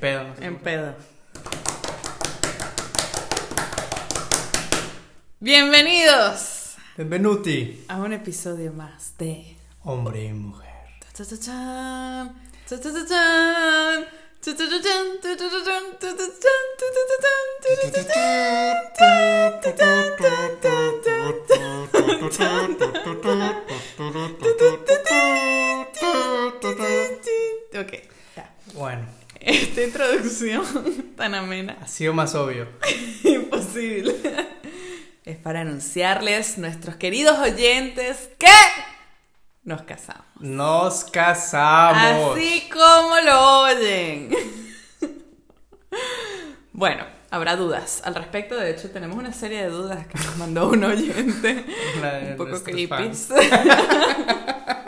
pedo. no sé En pedo. Bienvenidos qué. Benvenuti, a un episodio más de. hombre y mujer. Ok, ya. Bueno, Esta introducción tan amena. ha sido más obvio. Imposible. Es para anunciarles, nuestros queridos oyentes, que nos casamos. Nos casamos. Así como lo oyen. Bueno, habrá dudas al respecto. De hecho, tenemos una serie de dudas que nos mandó un oyente. De un poco creepy.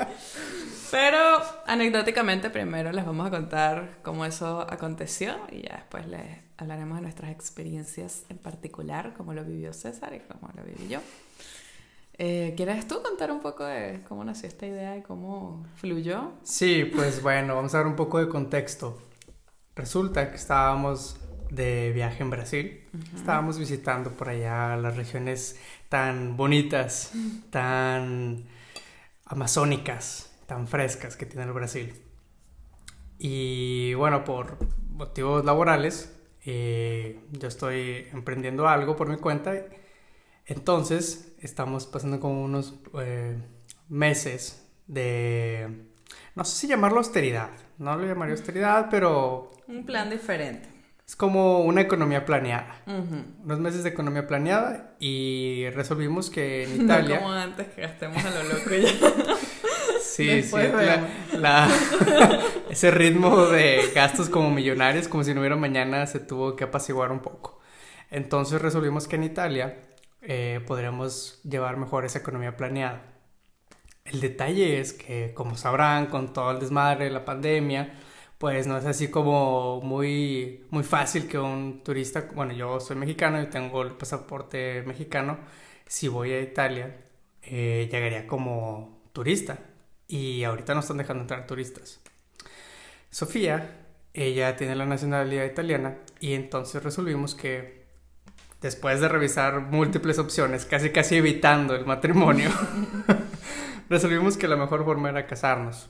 Pero anecdóticamente primero les vamos a contar cómo eso aconteció y ya después les hablaremos de nuestras experiencias en particular, cómo lo vivió César y cómo lo viví yo. Eh, ¿Quieres tú contar un poco de cómo nació esta idea y cómo fluyó? Sí, pues bueno, vamos a dar un poco de contexto. Resulta que estábamos de viaje en Brasil. Estábamos visitando por allá las regiones tan bonitas, tan amazónicas, tan frescas que tiene el Brasil. Y bueno, por motivos laborales, eh, yo estoy emprendiendo algo por mi cuenta. Entonces, estamos pasando como unos eh, meses de, no sé si llamarlo austeridad, no lo llamaría austeridad, pero Un plan diferente. es como una economía planeada. Ujú. Unos meses de economía planeada y resolvimos que en No Italia... como antes que gastemos a lo loco ya. Sí, Después sí, la- la- ese ritmo de gastos como millonarios, como si no hubiera mañana, se tuvo que apaciguar un poco. Entonces resolvimos que en Italia eh, podríamos llevar mejor esa economía planeada. El detalle es que, como sabrán, con todo el desmadre de la pandemia, pues no es así como muy, muy fácil que un turista, bueno, yo soy mexicano y tengo el pasaporte mexicano, si voy a Italia, eh, llegaría como turista y ahorita no están dejando entrar turistas. Sofía, ella tiene la nacionalidad italiana y entonces resolvimos que después de revisar múltiples opciones, casi casi evitando el matrimonio, resolvimos que la mejor forma era casarnos.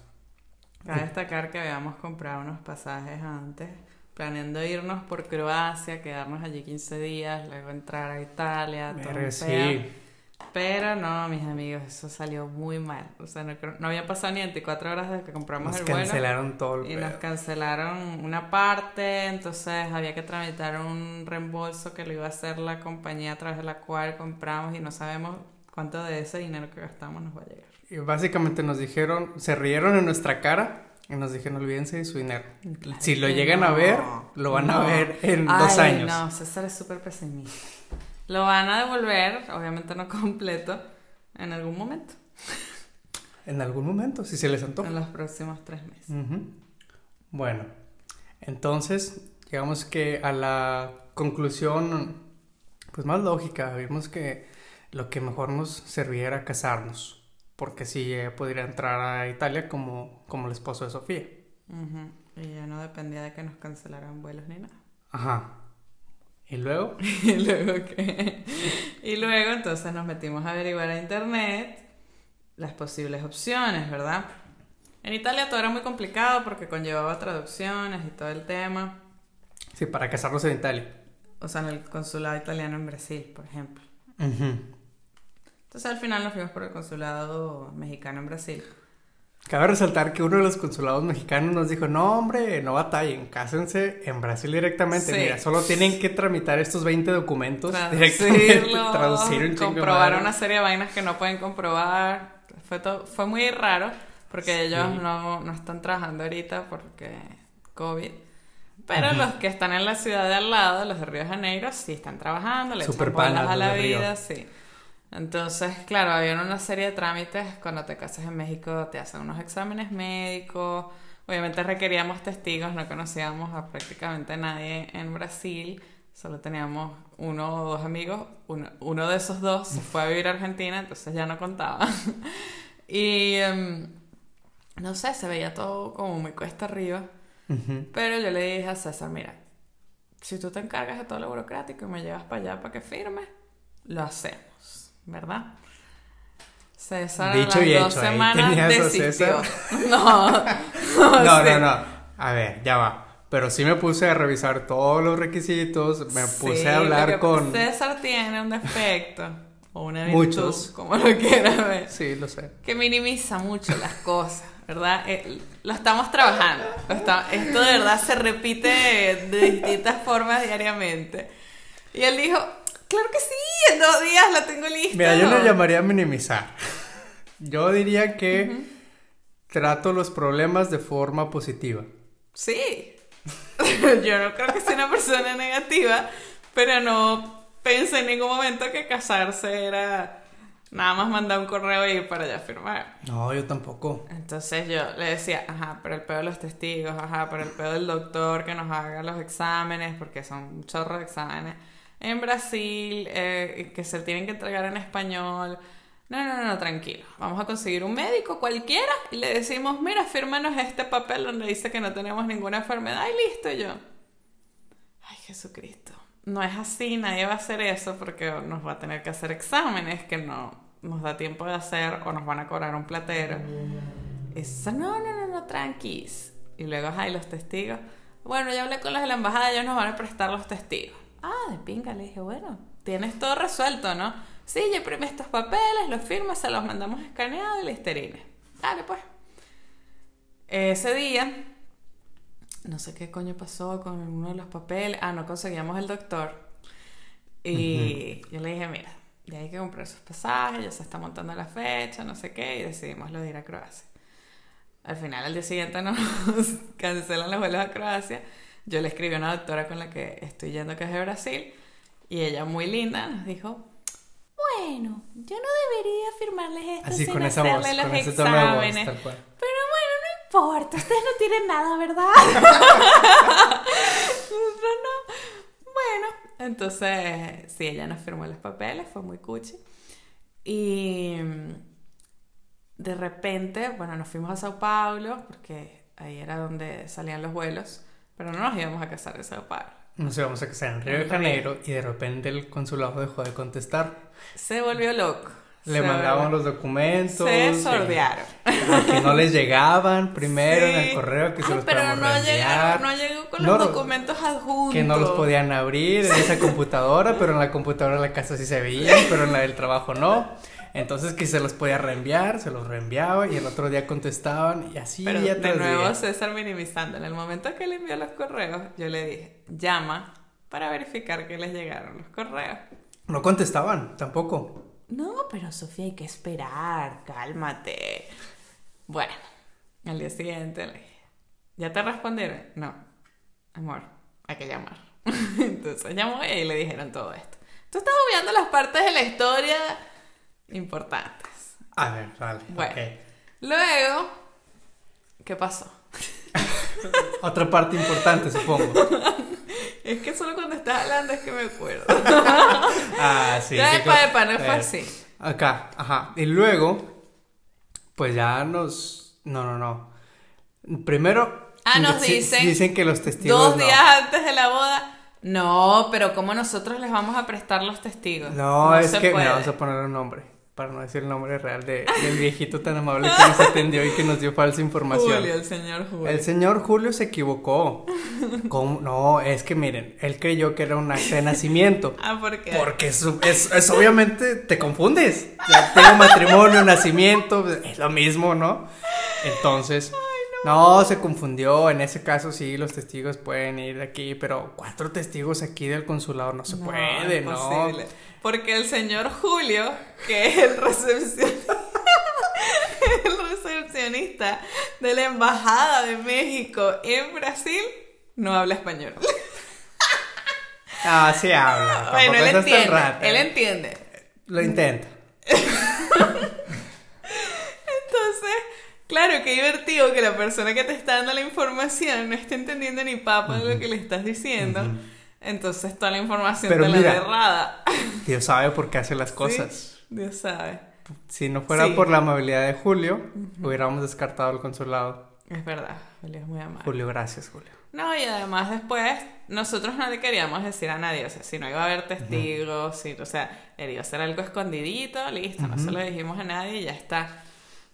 Cabe destacar que habíamos comprado unos pasajes antes, planeando irnos por Croacia, quedarnos allí 15 días, luego entrar a Italia, todo sí. Pero no, mis amigos, eso salió muy mal. O sea, no, no había pasado ni 24 horas desde que compramos Nos el vuelo. cancelaron todo el Y nos cancelaron una parte, entonces había que tramitar un reembolso que lo iba a hacer la compañía a través de la cual compramos y no sabemos cuánto de ese dinero que gastamos nos va a llegar. Y básicamente nos dijeron, se rieron en nuestra cara y nos dijeron, olvídense de su dinero. Claro Si lo llegan a ver, lo van a ver en Ay, dos años. No, César es súper pesimista. Lo van a devolver, obviamente no completo, en algún momento, En algún momento, si se les antoja. en los próximos tres meses. Ujú. Bueno, entonces llegamos que a la conclusión, pues más lógica, vimos que lo que mejor nos servía era casarnos, porque así ella podría entrar a Italia como, como el esposo de Sofía. Ujú. Y ya no dependía de que nos cancelaran vuelos ni nada. Ajá. Y luego, Y luego qué? Y luego entonces nos metimos a averiguar a internet las posibles opciones, ¿verdad? En Italia todo era muy complicado porque conllevaba traducciones y todo el tema. sí, para casarnos en Italia. O sea, en el consulado italiano en Brasil, por ejemplo. Ujú. Entonces al final nos fuimos por el consulado mexicano en Brasil. Cabe resaltar que uno de los consulados mexicanos nos dijo, no hombre, no batallen, cásense en Brasil directamente. Sí. Mira, solo tienen que tramitar estos 20 documentos directamente, traducir comprobar madre". una serie de vainas que no pueden comprobar. Fue, to- fue muy raro porque Sí. ellos no, no están trabajando ahorita porque COVID. Pero Ujú. los que están en la ciudad de al lado, los de Río de Janeiro, sí están trabajando, le Super echan bolas a la vida, sí. Entonces, claro, había una serie de trámites. Cuando te casas en México, te hacen unos exámenes médicos. Obviamente requeríamos testigos, no conocíamos a prácticamente nadie en Brasil. Solo teníamos uno o dos amigos. Uno, uno de esos dos se fue a vivir a Argentina, entonces ya no contaba. y em, no sé, se veía todo como muy cuesta arriba. Pero yo le dije a César, mira, si tú te encargas de todo lo burocrático y me llevas para allá para que firme, lo hacemos, ¿verdad? César Dicho a las y dos hecho, semanas a desistió. César. No, No, sí. no, no. A ver, ya va. Pero sí me puse a revisar todos los requisitos, me puse Sí, a lo hablar con... César tiene un defecto, o una virtud, Muchos. como lo quieras ver, Sí, lo sé. que minimiza mucho las cosas, ¿verdad? Eh, lo estamos trabajando. lo está- esto de verdad se repite de distintas formas diariamente. Y él dijo, claro que sí, en dos días la tengo lista. Mira, yo no llamaría a minimizar. Yo diría que trato los problemas de forma positiva. Sí. yo no creo que sea una persona negativa, pero no pensé en ningún momento que casarse era nada más mandar un correo y ir para allá a firmar. No, yo tampoco. Entonces yo le decía, ajá, pero el pedo de los testigos, ajá, pero el pedo del doctor que nos haga los exámenes, porque son un chorro de exámenes. En Brasil, eh, que se tienen que entregar en español. No, no, no, tranquilo. Vamos a conseguir un médico cualquiera y le decimos, mira, fírmanos este papel donde dice que no tenemos ninguna enfermedad y listo yo. Ay, Jesucristo. No es así, nadie va a hacer eso porque nos va a tener que hacer exámenes que no nos da tiempo de hacer o nos van a cobrar un platero. Eso, no, no, no, no, tranquis. Y luego, ay, los testigos. Bueno, ya hablé con los de la embajada, ellos nos van a prestar los testigos. Ah, de pinga, le dije, bueno, tienes todo resuelto, ¿no? Sí, yo imprimí estos papeles, los firmas, se los mandamos escaneados y listerines. Dale, pues. Ese día, no sé qué coño pasó con uno de los papeles. Ah, no conseguíamos el doctor. Y yo le dije, mira, ya hay que comprar sus pasajes, ya se está montando la fecha, no sé qué, y decidimos lo de ir a Croacia. Al final, al día siguiente nos cancelan los vuelos a Croacia. Yo le escribí a una doctora con la que estoy yendo que es de Brasil, y ella, muy linda, nos dijo, bueno, yo no debería firmarles esto Así sin con esa hacerle voz, los con voz, exámenes. Pero bueno, no importa, ustedes no tienen nada, ¿verdad? No. Bueno, entonces, sí, ella nos firmó los papeles, fue muy cuchi. Y mm, de repente, bueno, nos fuimos a Sao Paulo, porque ahí era donde salían los vuelos, pero no nos íbamos a casar en Sao Paulo. Nos íbamos a casar en Río de Janeiro y de repente el consulado dejó de contestar. Se volvió loco. Le Se mandaban volvió- los documentos. Se eh, sordearon. Que no les llegaban primero en el correo que se Ay, los pero no llegaron, no llegó con No, los documentos adjuntos. Que no los podían abrir en esa computadora, pero en la computadora de la casa sí se veían, pero en la del trabajo no. Entonces que se los podía reenviar, se los reenviaba y el otro día contestaban y así Pero día de nuevo día. César minimizando. En el momento que le envió los correos, yo le dije, llama para verificar que les llegaron los correos. No contestaban, tampoco. No, pero Sofía, hay que esperar, cálmate. Bueno, al día siguiente le dije, ¿ya te respondieron? No, amor, hay que llamar. Entonces llamó ella y le dijeron todo esto. Tú estás obviando las partes de la historia importantes. A ver, vale. Bueno. Luego, ¿qué pasó? Otra parte importante, supongo. Es que solo cuando estás hablando es que me acuerdo. Ah, sí. ya de no fue Eh, así. Acá, ajá. Y luego, pues ya nos. No, no, no. Primero. Ah, nos dicen Dicen que los testigos. Dos no. días antes de la boda. No, pero ¿cómo nosotros les vamos a prestar los testigos? No, es que. puede. Vamos a poner un nombre. Para no decir el nombre real de, del viejito tan amable que nos atendió y que nos dio falsa información. Julio, el señor Julio. El señor Julio se equivocó. ¿Cómo? No, es que miren, él creyó que era un acta de nacimiento. Ah, ¿por qué? Porque es, es, es obviamente te confundes. Ya tengo matrimonio, nacimiento, es lo mismo, ¿no? Entonces, no. se confundió. En ese caso sí, los testigos pueden ir aquí, pero cuatro testigos aquí del consulado no se No, puede, ¿no? imposible. Porque el señor Julio, que es el recepcionista, el recepcionista de la embajada de México en Brasil, no habla español. Ah, sí habla. bueno, él entiende. Él entiende. Lo intenta. Entonces, claro, qué divertido que la persona que te está dando la información no esté entendiendo ni papa de lo que le estás diciendo. Entonces toda la información Pero te la mira, da errada. Dios sabe por qué hace las cosas. Sí, Dios sabe. Si no fuera Sí. por la amabilidad de Julio, hubiéramos descartado el consulado. Es verdad, Julio es muy amable. Julio, gracias, Julio. No, y además después nosotros no le queríamos decir a nadie, o sea, si no iba a haber testigos, si, o sea, él iba a hacer algo escondidito, listo, no se lo dijimos a nadie y ya está.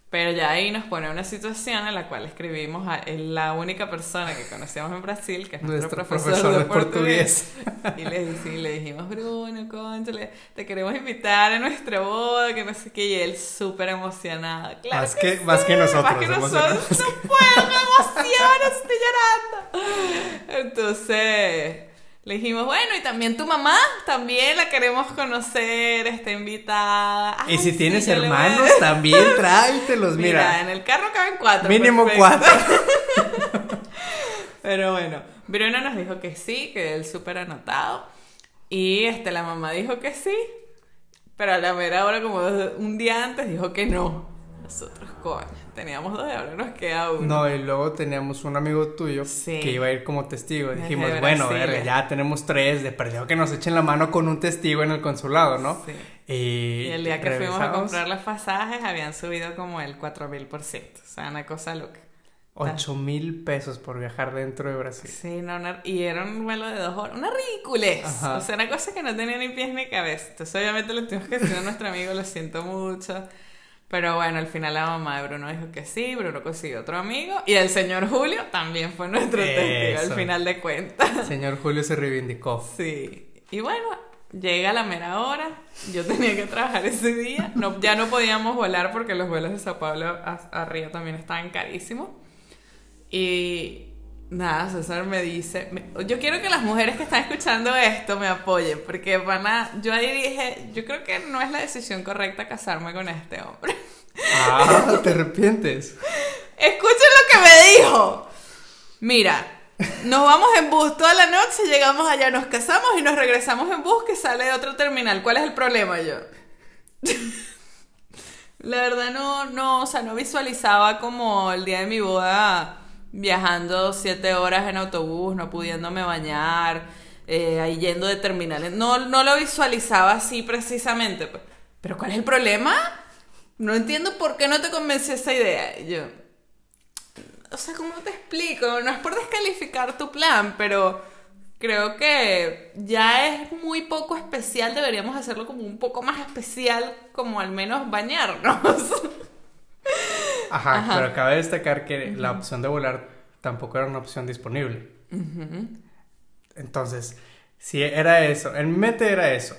Pero ya ahí nos pone una situación en la cual escribimos a la única persona que conocíamos en Brasil, que es nuestro, profesor, de, portugués. Y le, le dijimos, Bruno, conchale, te queremos invitar a nuestra boda, que no sé qué. Y él súper emocionado. Claro más, que, más que nosotros. Más que nosotros. No puedo, me emociono, estoy llorando. Entonces le dijimos, bueno, y también tu mamá, también la queremos conocer, está invitada. y si tienes hermanos, también tráetelos, mira. Mira, en el carro caben cuatro. Mínimo cuatro. Pero bueno, Bruno nos dijo que sí, que él súper anotado. Y este, la mamá dijo que sí, pero a la mera hora, como un día antes, dijo que no. Nosotros, coño, teníamos dos y ahora nos queda uno. No, y luego teníamos un amigo tuyo que iba a ir como testigo. Dijimos, bueno, verga, ya tenemos tres, de perdido que nos echen la mano con un testigo en el consulado, ¿no? Sí. Y, el día que fuimos a comprar los pasajes habían subido como el 4000%. O sea, una cosa loca. 8 mil pesos por viajar dentro de Brasil. Sí, no, y era un vuelo de dos horas. Una ridiculez. O sea, una cosa que no tenía ni pies ni cabeza. Entonces, obviamente, lo tuvimos que decir a nuestro amigo, lo siento mucho. Pero bueno, al final la mamá de Bruno dijo que sí, Bruno consiguió otro amigo y el señor Julio también fue nuestro testigo al final de cuentas. El señor Julio se reivindicó. Sí. Y bueno, llega la mera hora, yo tenía que trabajar ese día, no, ya no podíamos volar porque los vuelos de Sao Paulo a, arriba también estaban carísimos. Y Nada, César me dice, yo quiero que las mujeres que están escuchando esto me apoyen, porque van a, yo ahí dije, yo creo que no es la decisión correcta casarme con este hombre. Ah, te arrepientes. Escuchen lo que me dijo. Mira, nos vamos en bus toda la noche, llegamos allá, nos casamos y nos regresamos en bus que sale de otro terminal. ¿Cuál es el problema yo? la verdad no, no, o sea, no visualizaba como el día de mi boda viajando siete horas en autobús, no pudiéndome bañar, eh, ahí yendo de terminales. No, no lo visualizaba así precisamente. Pues. Pero ¿cuál es el problema? No entiendo por qué no te convenció esa idea. yo, o sea, ¿cómo te explico? No es por descalificar tu plan, pero creo que ya es muy poco especial. Deberíamos hacerlo como un poco más especial, como al menos bañarnos. Ajá, pero cabe destacar que la opción de volar tampoco era una opción disponible. Entonces, si era eso, en mi mente era eso.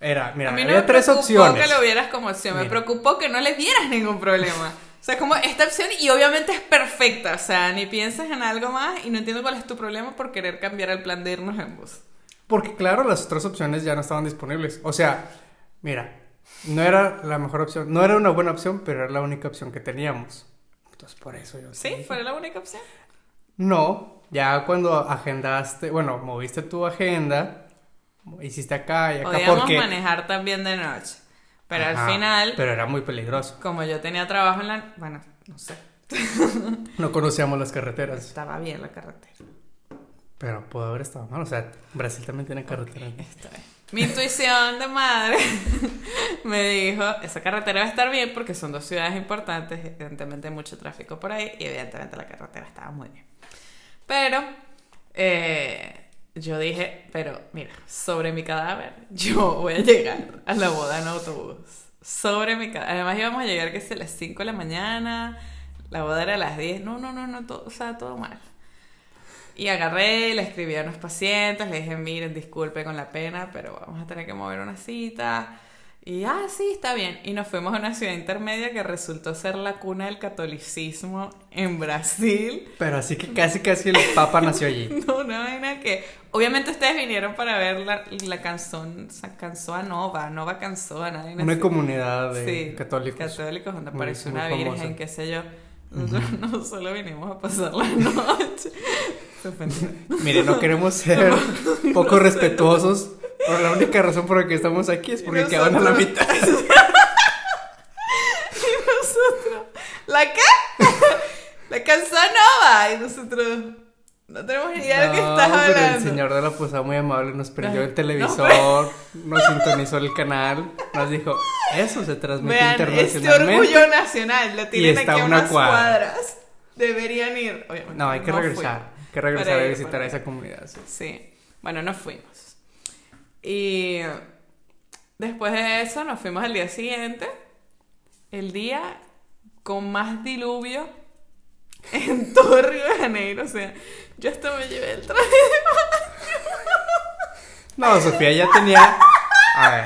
Era, mira, había tres opciones. me que lo vieras como opción, me preocupó que no le vieras ningún problema. O sea, como esta opción y obviamente es perfecta, o sea, ni piensas en algo más y no entiendo cuál es tu problema por querer cambiar el plan de irnos en bus. Porque claro, las otras opciones ya no estaban disponibles. O sea, mira, no era la mejor opción, no era una buena opción, pero era la única opción que teníamos. Entonces, por eso yo... ¿Sí? ¿Fue la única opción? No, ya cuando agendaste, bueno, moviste tu agenda, hiciste acá y acá Podíamos porque... manejar también de noche, pero al final... Pero era muy peligroso. Como yo tenía trabajo en la... Bueno, no sé. no conocíamos las carreteras. Estaba bien la carretera. Pero pudo haber estado mal, o sea, Brasil también tiene carreteras. está bien. Mi intuición de madre me dijo, esa carretera va a estar bien porque son dos ciudades importantes, evidentemente hay mucho tráfico por ahí y evidentemente la carretera estaba muy bien. Pero eh, yo dije, pero mira, sobre mi cadáver yo voy a llegar a la boda en autobús. Sobre mi cadáver. Además íbamos a llegar que es a las 5 de la mañana, la boda era a las 10. No, no, no, no, todo, o sea, todo mal. Y agarré, le escribí a unos pacientes, le dije, miren, disculpe con la pena, pero vamos a tener que mover una cita. Y, ah, sí, está bien. Y nos fuimos a una ciudad intermedia que resultó ser la cuna del catolicismo en Brasil. Pero así que casi, casi el Papa nació allí. no, no hay nada que... Obviamente ustedes vinieron para ver la, la canción, Canzoa Nova, Nova Canzoa. Una comunidad de sí, católicos. católicos donde aparece una virgen, qué sé yo. Nosotros no solo vinimos a pasar la noche. Mire, no queremos ser poco respetuosos, pero la única razón por la que estamos aquí es porque quedan a la mitad. y nosotros, ¿la qué? la canción nova. Y nosotros, no tenemos ni idea de qué estás hablando. El señor de la posada muy amable nos prendió el televisor, nos sintonizó el canal, nos dijo, eso se transmite Vean, internacionalmente. Este orgullo nacional, lo tienen aquí a unas cuadras. deberían ir. Obviamente, No, hay que no regresar. Hay que regresar Para a visitar a esa comunidad. sí. Sí. Bueno, nos fuimos. Y después de eso nos fuimos al día siguiente. El día con más diluvio en todo Río de Janeiro. O sea, yo hasta me llevé el traje No, Sofía ya tenía. A ver.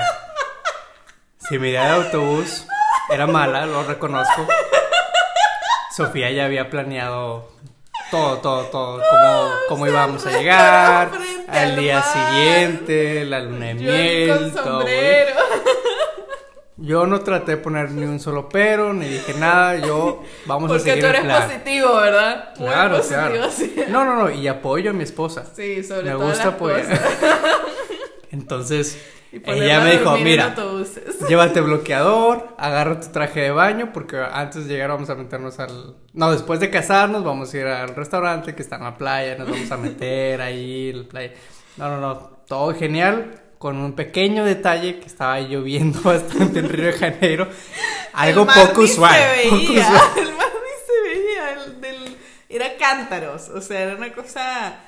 Si mi idea de autobús era mala, lo reconozco. Sofía ya había planeado todo, todo, todo. Cómo, cómo íbamos a llegar, al día siguiente, la luna de miel, todo. sombrero. Yo no traté de poner ni un solo pero, ni dije nada. Yo vamos a Porque seguir tú el eres plan. positivo, ¿verdad? Muy Claro, positivo, claro. sí. No, no, no, y apoyo a mi esposa. Sí, sobre Me todo gusta apoyar. Entonces, ella a me dijo, mira, llévate bloqueador, agarra tu traje de baño, porque antes de llegar vamos a meternos al... No, después de casarnos vamos a ir al restaurante que está en la playa, nos vamos a meter ahí en la playa. No, no, no, todo genial, con un pequeño detalle que estaba lloviendo bastante en Río de Janeiro. Algo poco usual. Se poco veía, usual. el mar ni se veía. el del- era cántaros. O sea, era una cosa.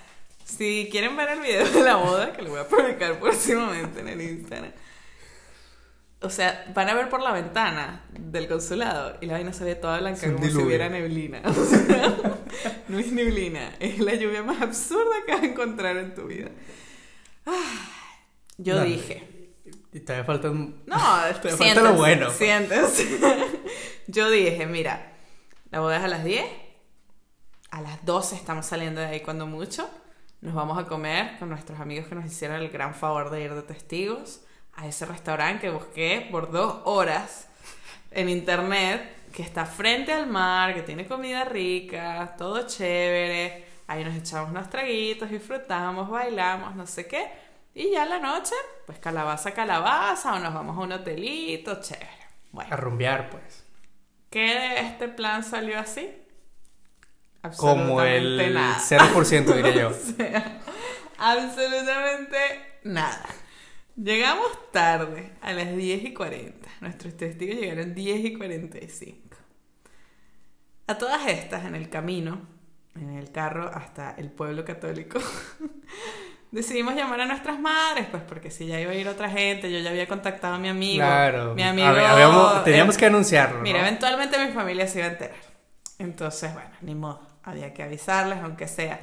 Si quieren ver el video de la boda, que lo voy a publicar próximamente en el Instagram. O sea, van a ver por la ventana del consulado y la vaina se ve toda blanca como si hubiera neblina. O sea, no es neblina, es la lluvia más absurda que vas a encontrar en tu vida. Ah, yo No, dije, Y todavía faltan... no, Te falta lo bueno. siéntense. Yo dije, mira, la boda es a las 10, a las 12 estamos saliendo de ahí cuando mucho, nos vamos a comer con nuestros amigos que nos hicieron el gran favor de ir de testigos a ese restaurante que busqué por dos horas en internet, que está frente al mar, que tiene comida rica, todo chévere, ahí nos echamos unos traguitos, disfrutamos, bailamos, no sé qué, y ya en la noche, pues calabaza, calabaza, o nos vamos a un hotelito, chévere. Bueno, A rumbear, pues. ¿qué de este plan salió así? Como el Absolutamente nada. 0% diría yo. O sea, absolutamente nada. Llegamos tarde, a las 10 y 40. Nuestros testigos llegaron 10 y 45. A todas estas, en el camino, en el carro hasta el pueblo católico, decidimos llamar a nuestras madres, pues porque si ya iba a ir otra gente, yo ya había contactado a mi amigo. Claro. Mi amigo. Hab- habíamos- teníamos eh, que anunciarlo. Mira, ¿no? eventualmente mi familia se iba a enterar. Entonces, bueno, ni modo. Había que avisarles, aunque sea.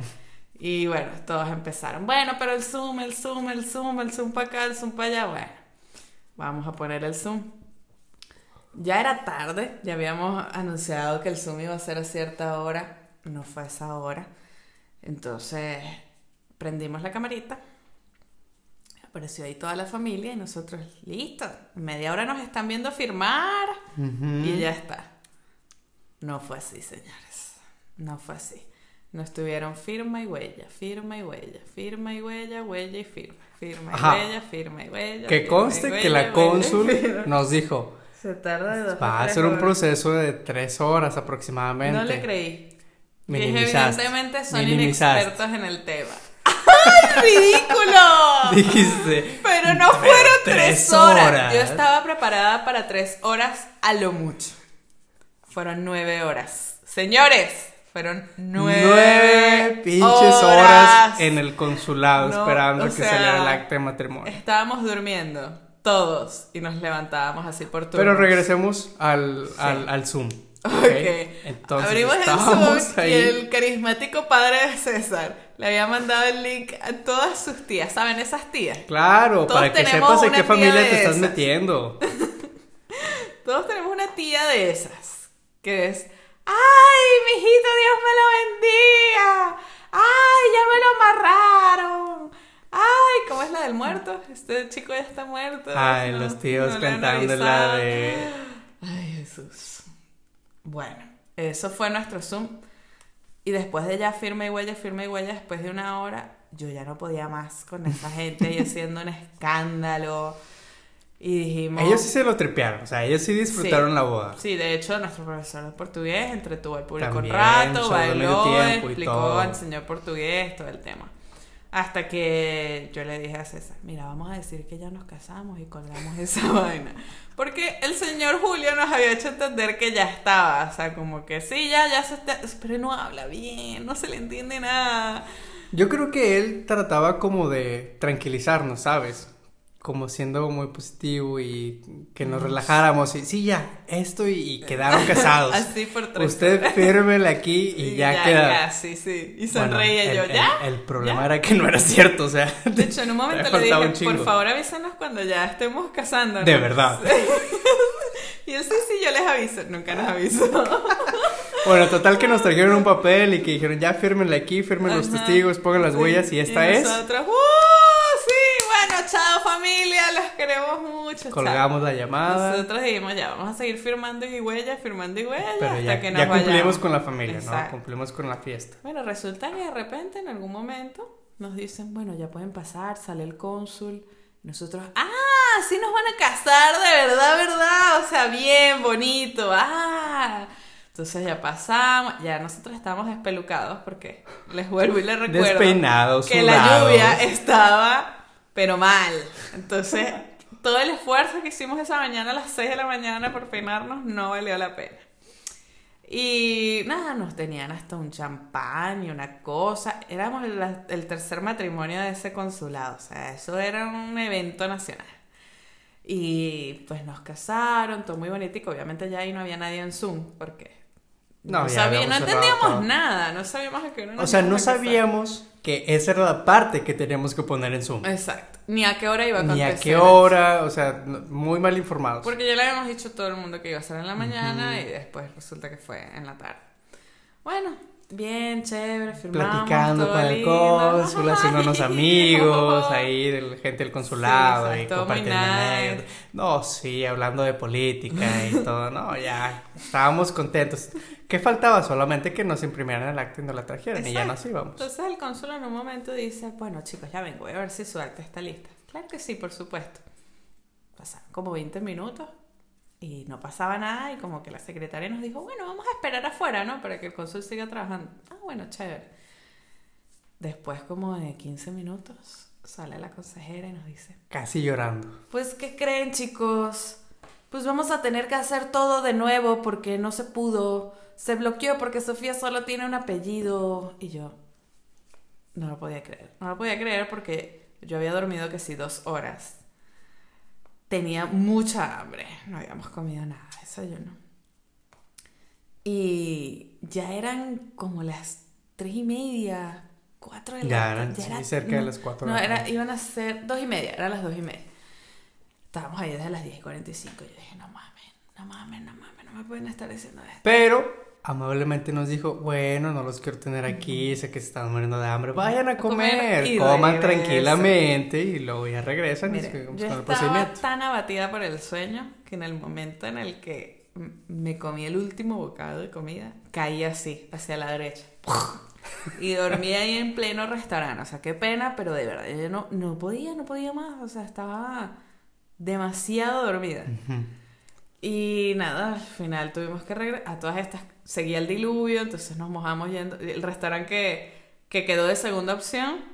Y bueno, todos empezaron. Bueno, pero el Zoom, el Zoom, el Zoom, el Zoom para acá, el Zoom para allá. Bueno, vamos a poner el Zoom. Ya era tarde, ya habíamos anunciado que el Zoom iba a ser a cierta hora. No fue a esa hora. Entonces, prendimos la camarita. Apareció ahí toda la familia y nosotros, listo. Media hora nos están viendo firmar. Y ya está. No fue así, señores. No fue así. Nos tuvieron firma y huella, firma y huella, firma y huella, huella y firma, firma y Ajá. huella, firma y huella. Que conste que la cónsul nos dijo, Se tarda de dos va a ser un proceso de tres horas aproximadamente. No le creí. Minimizaste. evidentemente son Minimizaste. inexpertos en el tema. ¡Ay, ridículo! Dijiste. Pero no fueron tres horas. horas. Yo estaba preparada para tres horas a lo mucho. Fueron nueve horas. Señores, fueron nueve, Nueve pinches horas en el consulado No, esperando que sea, saliera el acta de matrimonio. Estábamos durmiendo, todos, y nos levantábamos así por turnos. Pero regresemos al, al, al Zoom. Ok. Entonces Abrimos el Zoom ahí. y el carismático padre de César le había mandado el link a todas sus tías. ¿Saben esas tías? Claro, Todos para que sepas en qué familia te estás esas. metiendo. Todos tenemos una tía de esas que es, ¡ay, mijito, Dios me lo bendiga! ¡Ay, ya me lo amarraron! ¡Ay, cómo es la del muerto! Este chico ya está muerto. Ay, No, los tíos no cantando la de... Ay, Jesús. Bueno, eso fue nuestro Zoom. Y después de ya firma y huella, firma y huella, después de una hora, yo ya no podía más con esa gente ahí haciendo un escándalo. Y dijimos... Ellos sí se lo tripearon, o sea, ellos sí disfrutaron Sí. la boda. Sí, de hecho, nuestro profesor de portugués entretuvo al público También, un rato, bailó, explicó, enseñó portugués, todo el tema. Hasta que yo le dije a César, mira, vamos a decir que ya nos casamos y colgamos esa vaina. Porque el señor Julio nos había hecho entender que ya estaba. O sea, como que sí, ya, ya se está... Pero no habla bien, no se le entiende nada. Yo creo que él trataba como de tranquilizarnos, ¿sabes? Como siendo muy positivo y que nos relajáramos y sí, ya, esto y, quedaron casados. Así por tres Usted fírmele aquí y, ya, queda. Ya, sí, sí. Y sonreía yo, ¿ya? El, problema era que no era cierto, o sea. De hecho, en un momento le dije, por favor avísanos cuando ya estemos casándonos. De verdad. y yo, sí, sí, yo les aviso. Nunca nos avisó. Bueno, total que nos trajeron un papel y que dijeron, ya fírmenle aquí, firmen los testigos, pongan las huellas y esta y es. Nosotros, ¡uh! Chao familia, los queremos mucho. Colgamos la llamada. Nosotros dijimos, ya, vamos a seguir firmando y huellas, firmando y huellas hasta ya, que nos ya cumplimos con la familia, ¿no? Cumplimos con la fiesta. Bueno, resulta que de repente en algún momento nos dicen, bueno, ya pueden pasar, sale el cónsul. Nosotros, ah, sí nos van a casar de verdad, verdad, o sea, bien bonito, ah. Entonces ya pasamos, ya nosotros estábamos espelucados porque les vuelvo y les recuerdo Despeinados, que la lluvia estaba pero mal. Entonces, todo el esfuerzo que hicimos esa mañana a las 6 de la mañana por peinarnos no valió la pena. Y nada, nos tenían hasta un champán y una cosa. Éramos el, tercer matrimonio de ese consulado, o sea, eso era un evento nacional. Y pues nos casaron, todo muy bonito, obviamente ya ahí no había nadie en Zoom, porque no, no, no entendíamos nada, no sabíamos a qué hora O sea, no sabíamos que esa era la parte que teníamos que poner en Zoom. Exacto. Ni a qué hora iba a acontecer. Ni a qué hora, o sea, muy mal informados. Porque ya le habíamos dicho a todo el mundo que iba a ser en la mañana y después resulta que fue en la tarde. Bueno, Bien, chévere, firmamos. Platicando con el cónsul, haciéndonos amigos ahí, de gente del consulado y compartiendo. No, sí, hablando de política y todo, no, ya, estábamos contentos. ¿Qué faltaba? Solamente que nos imprimieran el acta y nos la trajeran y ya nos íbamos. Entonces el cónsul en un momento dice, bueno chicos, ya vengo, voy a ver si su acta está lista. Claro que sí, por supuesto. Pasaron como 20 minutos y no pasaba nada y como que la secretaria nos dijo, bueno, vamos a esperar afuera, ¿no? Para que el cónsul siga trabajando. Ah, bueno, chévere. Después como de 15 minutos sale la consejera y nos dice, casi llorando. Pues, ¿qué creen chicos? Pues vamos a tener que hacer todo de nuevo porque no se pudo. Se bloqueó porque Sofía solo tiene un apellido. Y yo no lo podía creer. No lo podía creer porque yo había dormido que sí dos horas tenía mucha hambre, no habíamos comido nada, desayuno. Y ya eran como las tres y media, cuatro de la Ya eran ya cerca de las cuatro. No, era, iban a ser dos y media, eran las dos y media. Estábamos ahí desde las diez y cuarenta y cinco. Yo dije, no mames, no mames, no mames, no me pueden estar diciendo esto. Pero amablemente nos dijo, bueno, no los quiero tener aquí, sé que se están muriendo de hambre, vayan a comer, coman tranquilamente y luego ya regresan y con el procedimiento. Estaba tan abatida por el sueño que en el momento en el que me comí el último bocado de comida, caí así, hacia la derecha. y dormí ahí en pleno restaurante, o sea, qué pena, pero de verdad, yo no, no podía, no podía más, o sea, estaba demasiado dormida. Y nada, al final tuvimos que regresar. A todas estas seguía el diluvio, entonces nos mojamos yendo. El restaurante que, que quedó de segunda opción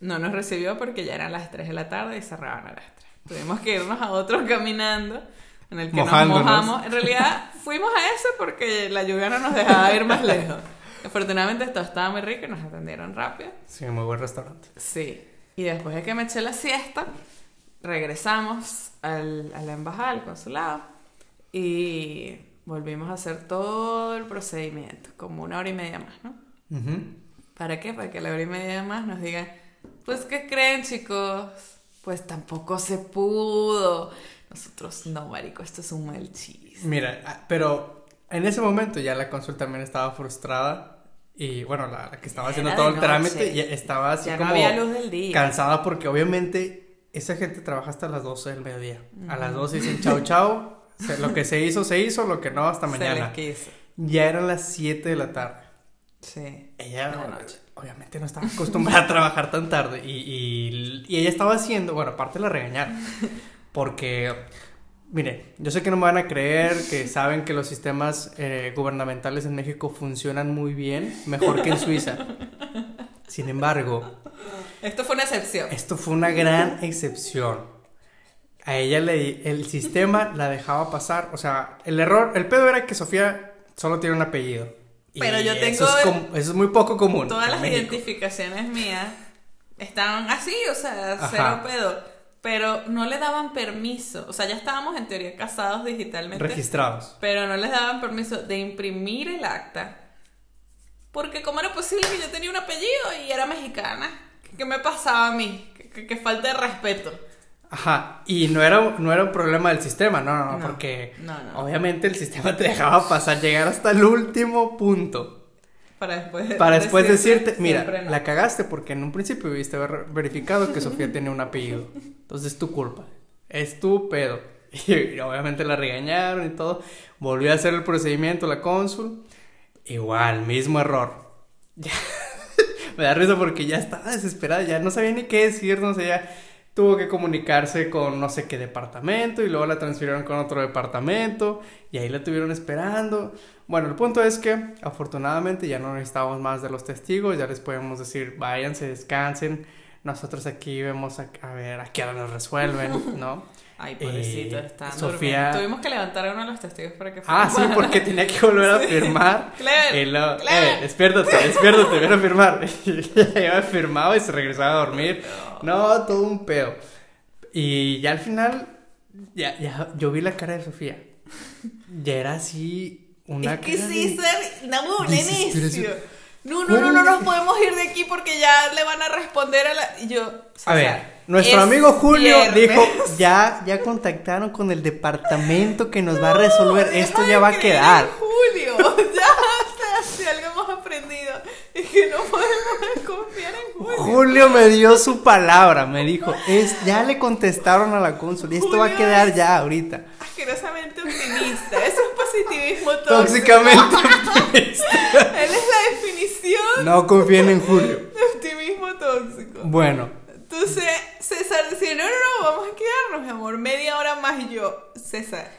no nos recibió porque ya eran las 3 de la tarde y cerraban a las 3. Tuvimos que irnos a otro caminando en el que nos mojamos. En realidad fuimos a ese porque la lluvia no nos dejaba ir más lejos. Afortunadamente esto estaba muy rico y nos atendieron rápido. Sí, muy buen restaurante. Sí. Y después de que me eché la siesta, regresamos al, a la embajada, al consulado y volvimos a hacer todo el procedimiento, como una hora y media más, ¿no? ¿Para qué? Para que la hora y media más nos digan, pues, ¿qué creen, chicos? Pues tampoco se pudo. Nosotros, no, marico, esto es un mal chiste. Mira, ah, pero en ese momento ya la consulta también estaba frustrada. Y bueno, la, que estaba haciendo todo el trámite ya estaba así como había luz del día. cansada porque obviamente esa gente trabaja hasta las 12 del mediodía. A las 12 dicen chao, chao lo que se hizo, se hizo, lo que no, hasta mañana. Ya eran las 7 de la tarde. Sí. Ella, obviamente, no estaba acostumbrada a trabajar tan tarde. Y, ella estaba haciendo, bueno, aparte la regañar. Porque, mire, yo sé que no me van a creer, que saben que los sistemas eh, gubernamentales en México funcionan muy bien, mejor que en Suiza. Sin embargo, Esto fue una excepción. esto fue una gran excepción. A ella le, el sistema la dejaba pasar. O sea, el error, el pedo era que Sofía solo tiene un apellido. Y Pero yo Eso tengo es, com- eso es muy poco común. Todas las México. identificaciones mías estaban así, o sea, Ajá. cero pedo. Pero no le daban permiso. O sea, ya estábamos en teoría casados digitalmente. Registrados. pero no les daban permiso de imprimir el acta. Porque cómo era posible que yo tenía un apellido y era mexicana. ¿Qué me pasaba a mí? Que- que falta de respeto. Ajá, y no era, no era un problema del sistema, no, no, no, No, porque no, no. obviamente el sistema te dejaba pasar, llegar hasta el último punto. Para después, Para después decirte decirte, mira, la cagaste porque en un principio debiste haber verificado que Sofía tenía un apellido. Entonces es tu culpa, es tu pedo. Y obviamente la regañaron y todo. Volvió a hacer el procedimiento la cónsul. Igual, mismo error. Ya. Me da risa porque ya estaba desesperada, ya no sabía ni qué decir, no sé, ya tuvo que comunicarse con no sé qué departamento y luego la transfirieron con otro departamento y ahí la tuvieron esperando. Bueno, el punto es que afortunadamente ya no necesitábamos más de los testigos, ya les podemos decir, váyanse, descansen, nosotros aquí vemos a, a ver a qué hora nos resuelven, ¿no? Ay, pobrecito, Eh, estaban Sofía- durmiendo. Tuvimos que levantar a uno de los testigos para que fuera Ah, sí, porque tenía que volver a firmar. Clever, Y luego, Clever. eh, despiértate, despiértate, ven a firmar. Y ya firmaba y se regresaba a dormir. No, todo un pedo. Y ya al final, ya, ya, yo vi la cara de Sofía. Ya era así una Es que cara sí, de- ser... No, nenecio. No, no, no, no nos podemos ir de aquí porque ya le van a responder a la... Y yo... A César, ver, nuestro es amigo Julio viernes. dijo, ya, ya contactaron con el departamento que nos va a resolver, esto ya va a quedar. Julio, ya, si algo hemos aprendido es que no podemos confiar en Julio. Julio me dio su palabra, me dijo, es, ya le contestaron a la cónsul y esto va a quedar ya ahorita. Asquerosamente optimista, eso es positivismo tóxico. Tóxicamente optimista. Él es la definición No confíen en Julio. de optimismo tóxico. Bueno, Entonces, César decía, no, no, no, vamos a quedarnos, mi amor, media hora más y yo, César,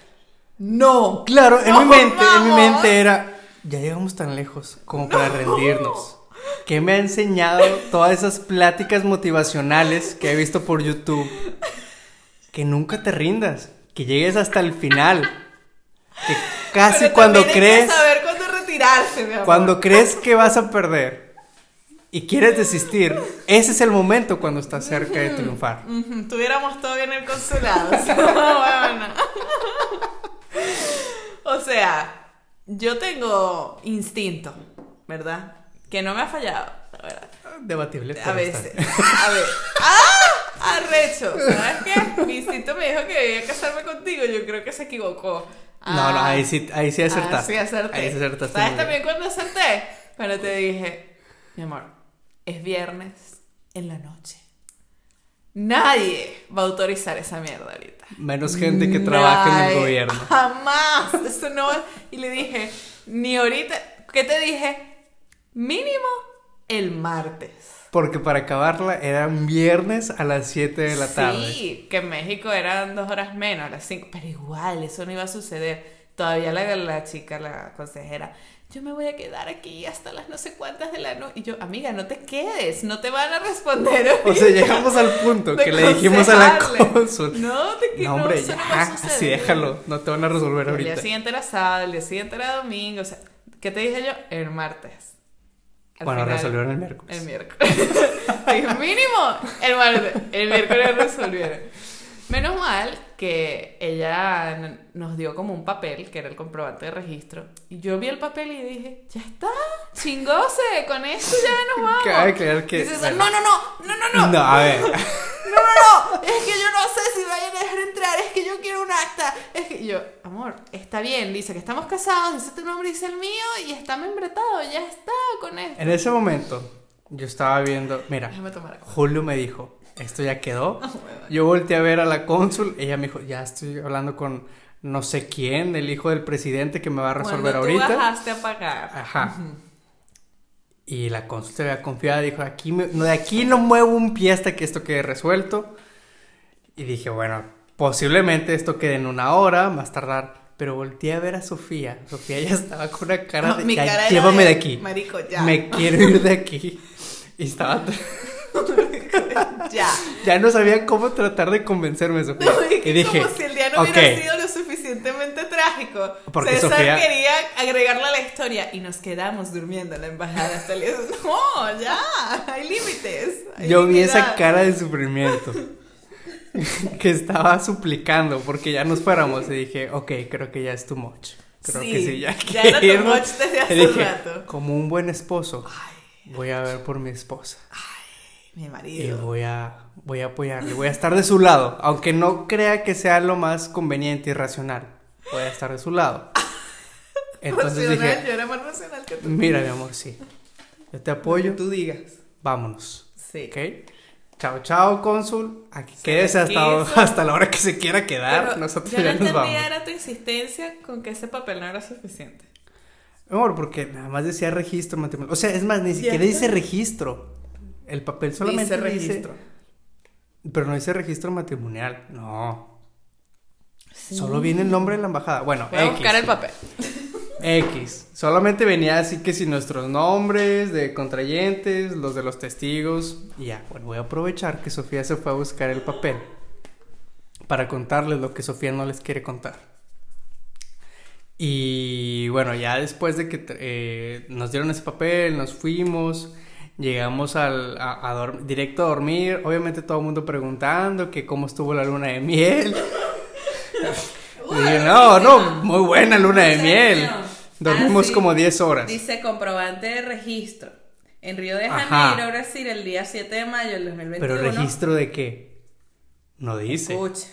no. claro, en No, mi mente, en mi mente era, ya llegamos tan lejos como para rendirnos. Que me ha enseñado todas esas pláticas motivacionales que he visto por YouTube. Que nunca te rindas, que llegues hasta el final. Que casi Pero cuando también hay que crees, saber cuándo retirarse, mi amor. cuando crees que vas a perder y quieres desistir, ese es el momento cuando estás cerca de triunfar. Tuviéramos todo bien en el consulado. Bueno. o sea, yo tengo instinto, ¿verdad? Que no me ha fallado, la verdad. Debatible. A veces. A ver. ¡Ah! Arrecho. ¿Sabes qué? Mi instinto me dijo que debía casarme contigo. Yo creo que se equivocó. No, no, Ah. ahí sí, ahí sí acertaste. Ah, sí acerté. Ahí sí acertaste. ¿Sabes también cuando acerté? Pero te dije, mi amor, es viernes en la noche. Nadie va a autorizar esa mierda ahorita. Menos gente que trabaja en el gobierno. Jamás. Eso no va- Y le dije, ni ahorita. ¿Qué te dije? Mínimo el martes. Porque para acabarla era un viernes a las 7 de la tarde. Sí, que en México eran dos horas menos, a las cinco. Pero igual, eso no iba a suceder. Todavía la, la chica, la consejera, yo me voy a quedar aquí hasta las no sé cuántas de la noche. Y yo, amiga, no te quedes, no te van a responder. O sea, llegamos al punto que le dijimos a la cónsul. No, te que No, hombre, no va a ya, así déjalo. No te van a resolver El día ahorita. siguiente era sábado, el día siguiente era domingo. O sea, ¿qué te dije yo? El martes. Al Bueno, final, resolvieron el miércoles. El miércoles. Mínimo el martes. El miércoles resolvieron. Menos mal que ella nos dio como un papel, que era el comprobante de registro. Y yo vi el papel y dije, ya está, chingose, con esto ya nos vamos. Cabe aclarar que- Y César, bueno. no, no, no, no, no, no. No, a ver. No, no, no, es que yo no sé si vayan a dejar entrar, es que yo quiero un acta. Es que y yo, amor, está bien, dice que estamos casados, dice tu nombre, dice el mío y está membretado, ya está con esto. En ese momento, yo estaba viendo. Mira. Julio me dijo, esto ya quedó. Yo volteé a ver a la cónsul. Ella me dijo, ya estoy hablando con no sé quién, el hijo del presidente que me va a resolver Cuando ahorita. tú bajaste a pagar. Ajá. Y la cónsul se había confiado, dijo, aquí me- no, de aquí no muevo un pie hasta que esto quede resuelto. Y dije, bueno, posiblemente esto quede en una hora, más tardar. Pero volteé a ver a Sofía. Sofía ya estaba con una cara No, de, mi "Ya, cara era llévame de, de aquí. marico, ya". Me quiero ir de aquí. Y estaba... ya. ya no sabía cómo tratar de convencerme, Sofía. No, y dije, como si el día no ok, hubiera sido lo suficientemente trágico. Porque César Sofía- quería agregarle a la historia y nos quedamos durmiendo en la embajada hasta el día. No, ya, hay límites. hay yo vi esa cara de sufrimiento. que estaba suplicando porque ya nos fuéramos. Y dije, ok, creo que ya es too much. Creo Sí, que sí, ya ya era too irnos". much desde hace dije, rato. Como un buen esposo, voy a ver por mi esposa. Mi Y marido. voy a, voy a apoyarle, voy a estar de su lado, aunque no crea que sea lo más conveniente y racional. Voy a estar de su lado. Entonces Racional, dije, yo era más racional que tú. mira mi amor, sí, yo te Lo que apoyo, tú digas. vámonos, Sí. ¿ok? Chao, chao, cónsul, aquí Se quédese hasta, hasta la hora que se quiera quedar, Pero nosotros yo ya no nos vamos. era tu insistencia con que ese papel no era suficiente. Amor, porque nada más decía registro matrimonial, o sea, es más, ni siquiera dice registro, el papel solamente Dice dice, registro. pero no dice registro matrimonial, no. Solo viene el nombre de la embajada. Bueno, Voy a X. buscar el papel. X. Solamente venía así que si nuestros nombres de contrayentes, los de los testigos. Y ya, bueno, voy a aprovechar que Sofía se fue a buscar el papel para contarles lo que Sofía no les quiere contar. Y bueno, ya después de que eh, nos dieron ese papel, nos fuimos, llegamos al, a, a directo a dormir. Obviamente todo el mundo preguntando que cómo estuvo la luna de miel. Dije, no, no, muy buena luna de miel. Dormimos Ah, sí. como 10 horas. Dice comprobante de registro. En Río de Ajá. Janeiro, Brasil, el día 7 de mayo del 2021. Pero registro de qué? No dice. Escucha.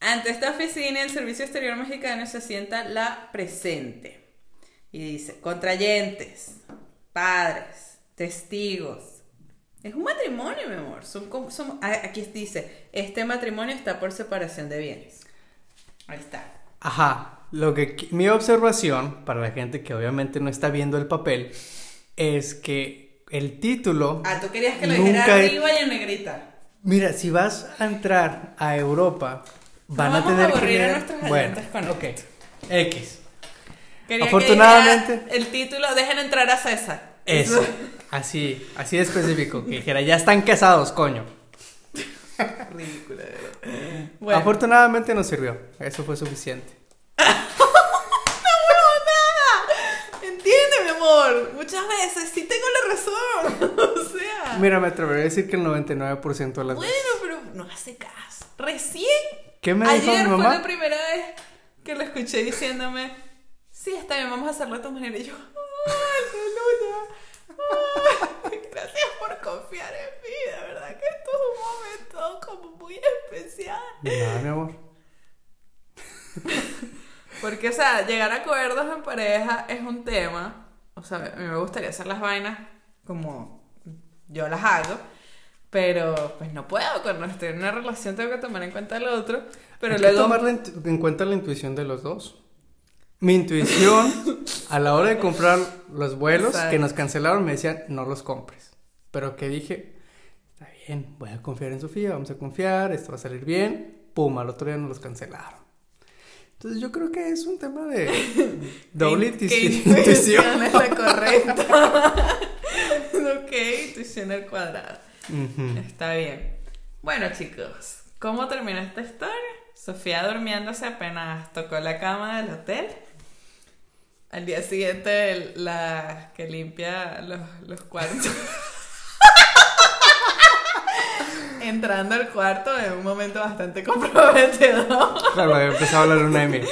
Ante esta oficina, el Servicio Exterior Mexicano se sienta la presente. Y dice, contrayentes, padres, testigos. Es un matrimonio, mi amor. Son, como- son- ah, aquí dice, este matrimonio está por separación de bienes. Ahí está. Ajá. Lo que mi observación para la gente que obviamente no está viendo el papel es que el título Ah, tú querías que lo Nunca dijera arriba y en negrita. Mira, si vas a entrar a Europa, van No a vamos a tener que a leer- nuestros Bueno, con ok. X. Quería Afortunadamente- el título, dejen entrar a César. Eso. Así, así de específico. Que dijera, ya están casados, coño. Ridícula. Bueno. Afortunadamente nos sirvió. Eso fue suficiente. Entiende, mi amor. Muchas veces sí tengo la razón. o sea. Mira, me atrevería a decir que el 99% de las Bueno, veces. pero no hace caso. Recién. ¿Qué me dijo Ayer mi fue mamá? la primera vez que lo escuché diciéndome: Sí, está bien, vamos a hacerlo de tu manera. Y yo, Gracias por confiar en mí. De verdad que esto es un momento como muy especial. Nada, mi amor. Porque, o sea, llegar a acuerdos en pareja es un tema. O sea, a mí me gustaría hacer las vainas como yo las hago. Pero, pues no puedo. Cuando estoy en una relación tengo que tomar en cuenta el otro. Pero Hay que luego. tomar en cuenta la intuición de los dos. Mi intuición a la hora de comprar los vuelos Exacto. que nos cancelaron me decían no los compres. Pero que dije, está bien, voy a confiar en Sofía, vamos a confiar, esto va a salir bien. Pum, al otro día nos los cancelaron. Entonces yo creo que es un tema de doble ¿Qué- intuici- qué intuición. intuición es la correcta? ok, intuición al cuadrado. Está bien. Bueno, chicos, ¿cómo termina esta historia? Sofía durmiéndose apenas tocó la cama del hotel. Al día siguiente, el- la que limpia los, los cuartos. Entrando al cuarto en un momento bastante comprometedor. Claro, había empezado la luna de miel.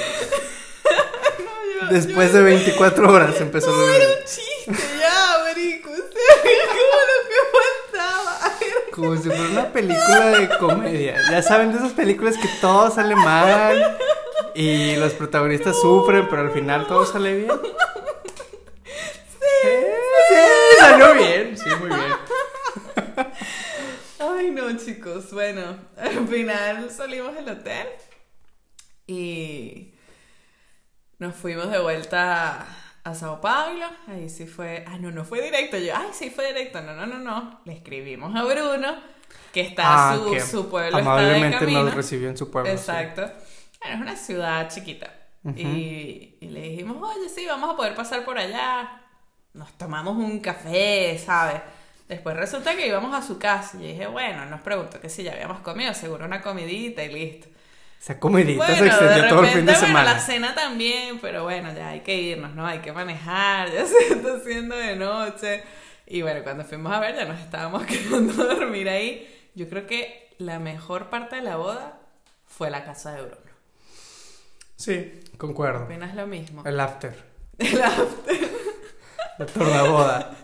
No, yo- Después yo- de 24 horas empezó la No, luna de era miel. un chiste, ya, marico. Sea, como lo que faltaba. Como si fuera una película de comedia. Ya saben, de esas películas que todo sale mal y los protagonistas sufren, pero al final todo sale bien. Sí, sí, salió bien, sí, muy bien. Ay, no, chicos. Bueno, al final salimos del hotel y nos fuimos de vuelta a Sao Paulo. Ahí sí fue. Ah, no, no fue directo. Yo, ay, sí fue directo. No, no, no, no. Le escribimos a Bruno, que está Ah, su, que su pueblo está de amablemente camino. nos recibió en su pueblo. sí. Bueno, es una ciudad chiquita. Ujú. y, y le dijimos, oye, sí, vamos a poder pasar por allá. Nos tomamos un café, ¿sabes? Después resulta que íbamos a su casa y yo dije, bueno, nos preguntó que si ya habíamos comido, seguro una comidita y listo. Esa comidita Bueno, se extendió de todo el fin de repente, bueno, semana. la cena también, pero bueno, ya hay que irnos, ¿no? Hay que manejar, ya se está haciendo de noche. Y bueno, cuando fuimos a ver ya nos estábamos quedando a dormir ahí. Yo creo que la mejor parte de la boda fue la casa de Bruno. Sí, concuerdo. Apenas lo mismo. El after. El after. La tornaboda.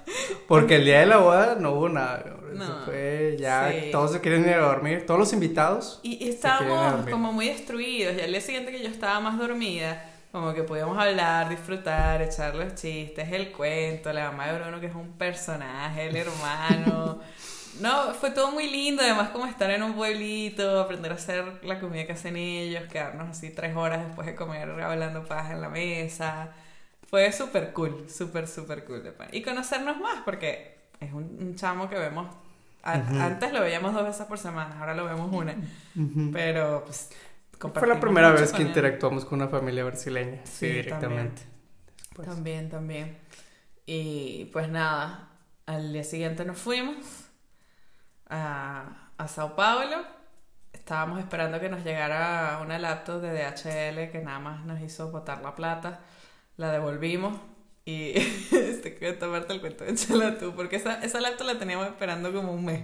Porque el día de la boda no hubo nada. Eso No, fue ya, sí. todos se quieren ir a dormir. Todos los invitados. Y, y estábamos como muy destruidos. Y al día siguiente que yo estaba más dormida, como que podíamos hablar, disfrutar, echar los chistes, el cuento, la mamá de Bruno que es un personaje, el hermano. No, fue todo muy lindo, además como estar en un pueblito, aprender a hacer la comida que hacen ellos, quedarnos así tres horas después de comer hablando paja en la mesa. Fue súper cool, súper, súper cool. de. Y conocernos más, porque es un, un chamo que vemos... a-. Antes lo veíamos dos veces por semana, ahora lo vemos una. Pero pues... Fue la primera vez que interactuamos con una familia brasileña. Sí, Sí, directamente. Pues, También, también. Y pues nada, al día siguiente nos fuimos a, a Sao Paulo. Estábamos esperando que nos llegara una laptop de DHL que nada más nos hizo botar la plata. La devolvimos y este quiero tomarte el cuento, échala tú, porque esa, esa laptop la teníamos esperando como un mes.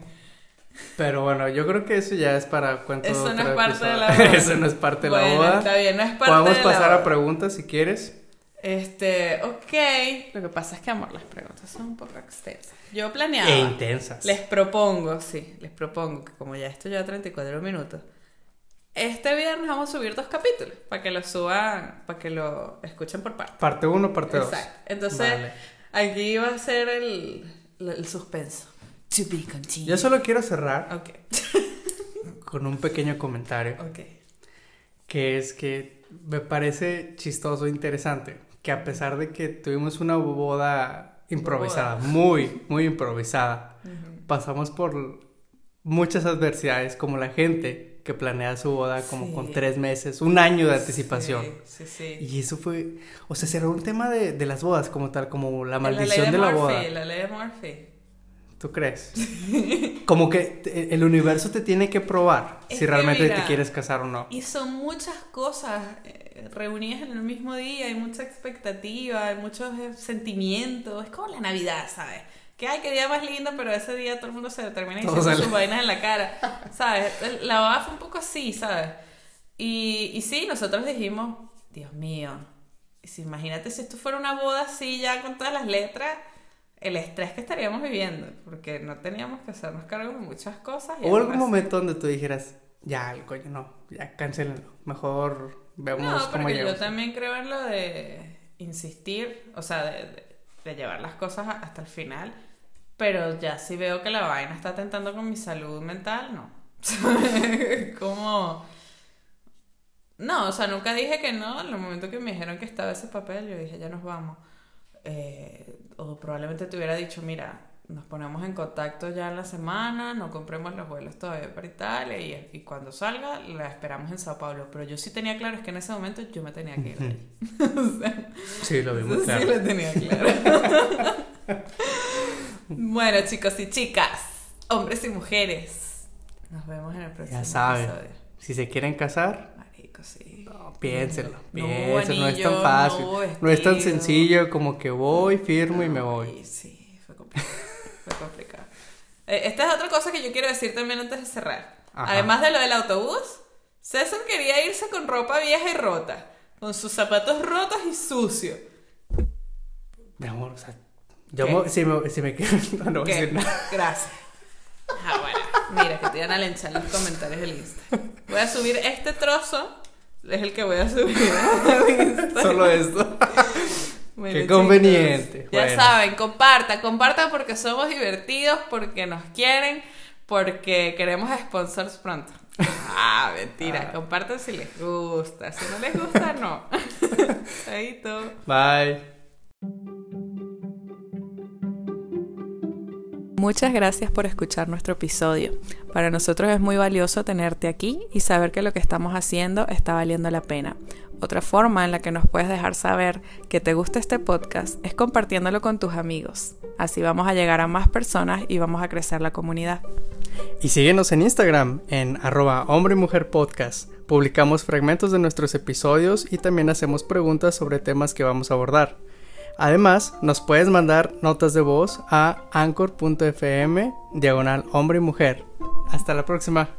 Pero bueno, yo creo que eso ya es para cuento Eso no es parte de la boda. eso no es parte de la boda. está bien, no es parte Podemos de la pasar a preguntas si quieres. Este, ok. Lo que pasa es que, amor, las preguntas son un poco extensas. Yo planeaba. E intensas. Les propongo, sí, les propongo que como ya esto ya 34 minutos, este viernes vamos a subir dos capítulos para que lo suban, para que lo escuchen por parte. Parte 1, parte 2. Exacto. Entonces, Vale. aquí va a ser el, el suspenso. To be continued. Yo solo quiero cerrar Ok, con un pequeño comentario. ok. que es que me parece chistoso e interesante que a pesar de que tuvimos una boda improvisada, muy, muy improvisada, pasamos por muchas adversidades como la gente que planea su boda como Sí. con tres meses, un año de anticipación. Sí, sí, sí. Y eso fue, o sea, será un tema de, de las bodas como tal, como la maldición de, la boda. La ley de Murphy. ¿Tú crees? Como que el universo te tiene que probar Es si realmente mira, te quieres casar o no. Y son muchas cosas eh, reunidas en el mismo día, hay mucha expectativa, hay muchos eh, sentimientos. Es como la Navidad, ¿sabes? Que hay que día más lindo, pero ese día todo el mundo se termina diciendo sale. sus vainas en la cara, ¿sabes? La boda fue un poco así, ¿sabes? Y, y sí, nosotros dijimos, Dios mío, si imagínate si esto fuera una boda así ya con todas las letras, el estrés que estaríamos viviendo, porque no teníamos que hacernos cargo de muchas cosas. ¿Hubo algún así- momento donde tú dijeras, ya, el coño, no, ya, cancelenlo, mejor vemos No, cómo porque yo llegamos"? también creo en lo de insistir, o sea, de, de- de llevar las cosas hasta el final, pero ya si veo que la vaina está tentando con mi salud mental, no. Como... No, o sea, nunca dije que no, en el momento que me dijeron que estaba ese papel, yo dije, ya nos vamos. Eh, o probablemente te hubiera dicho, mira, nos ponemos en contacto ya en la semana, no compremos los vuelos todavía para Italia y, y cuando salga la esperamos en Sao Paulo. Pero yo sí tenía claro, es que en ese momento yo me tenía que ir de ahí. O sea, Sí, lo vimos claro. sí lo tenía claro. bueno, chicos y chicas, hombres y mujeres, nos vemos en el próximo Ya saben, episodio. si se quieren casar, piénsenlo, No, piénsenlo, no es tan anillo, fácil, no no es tan sencillo como que voy, firmo y me voy. Sí, fue complicado. fue complicado. Eh, esta es otra cosa que yo quiero decir también antes de cerrar. Ajá. Además de lo del autobús, César quería irse con ropa vieja y rota, con sus zapatos rotos y sucios. Mi amor, o sea, yo me- si, me, si me quedo, no, no voy a decir nada. Gracias. Ah, bueno. Mira, que te iban a linchar los comentarios del Insta. Voy a subir este trozo. Es el que voy a subir. Solo esto. Bueno, Qué chicos, conveniente. Ya Bueno. saben, compartan, compartan porque somos divertidos, porque nos quieren, porque queremos sponsors pronto. Ah, mentira, compartan si les gusta, si no les gusta, no. Chaito. Bye. Muchas gracias por escuchar nuestro episodio. Para nosotros es muy valioso tenerte aquí y saber que lo que estamos haciendo está valiendo la pena. Otra forma en la que nos puedes dejar saber que te gusta este podcast es compartiéndolo con tus amigos. Así vamos a llegar a más personas y vamos a crecer la comunidad. Y síguenos en Instagram en arroba hombre mujer podcast. Publicamos fragmentos de nuestros episodios y también hacemos preguntas sobre temas que vamos a abordar. Además, nos puedes mandar notas de voz a anchor.fm diagonal hombre y mujer. Hasta la próxima.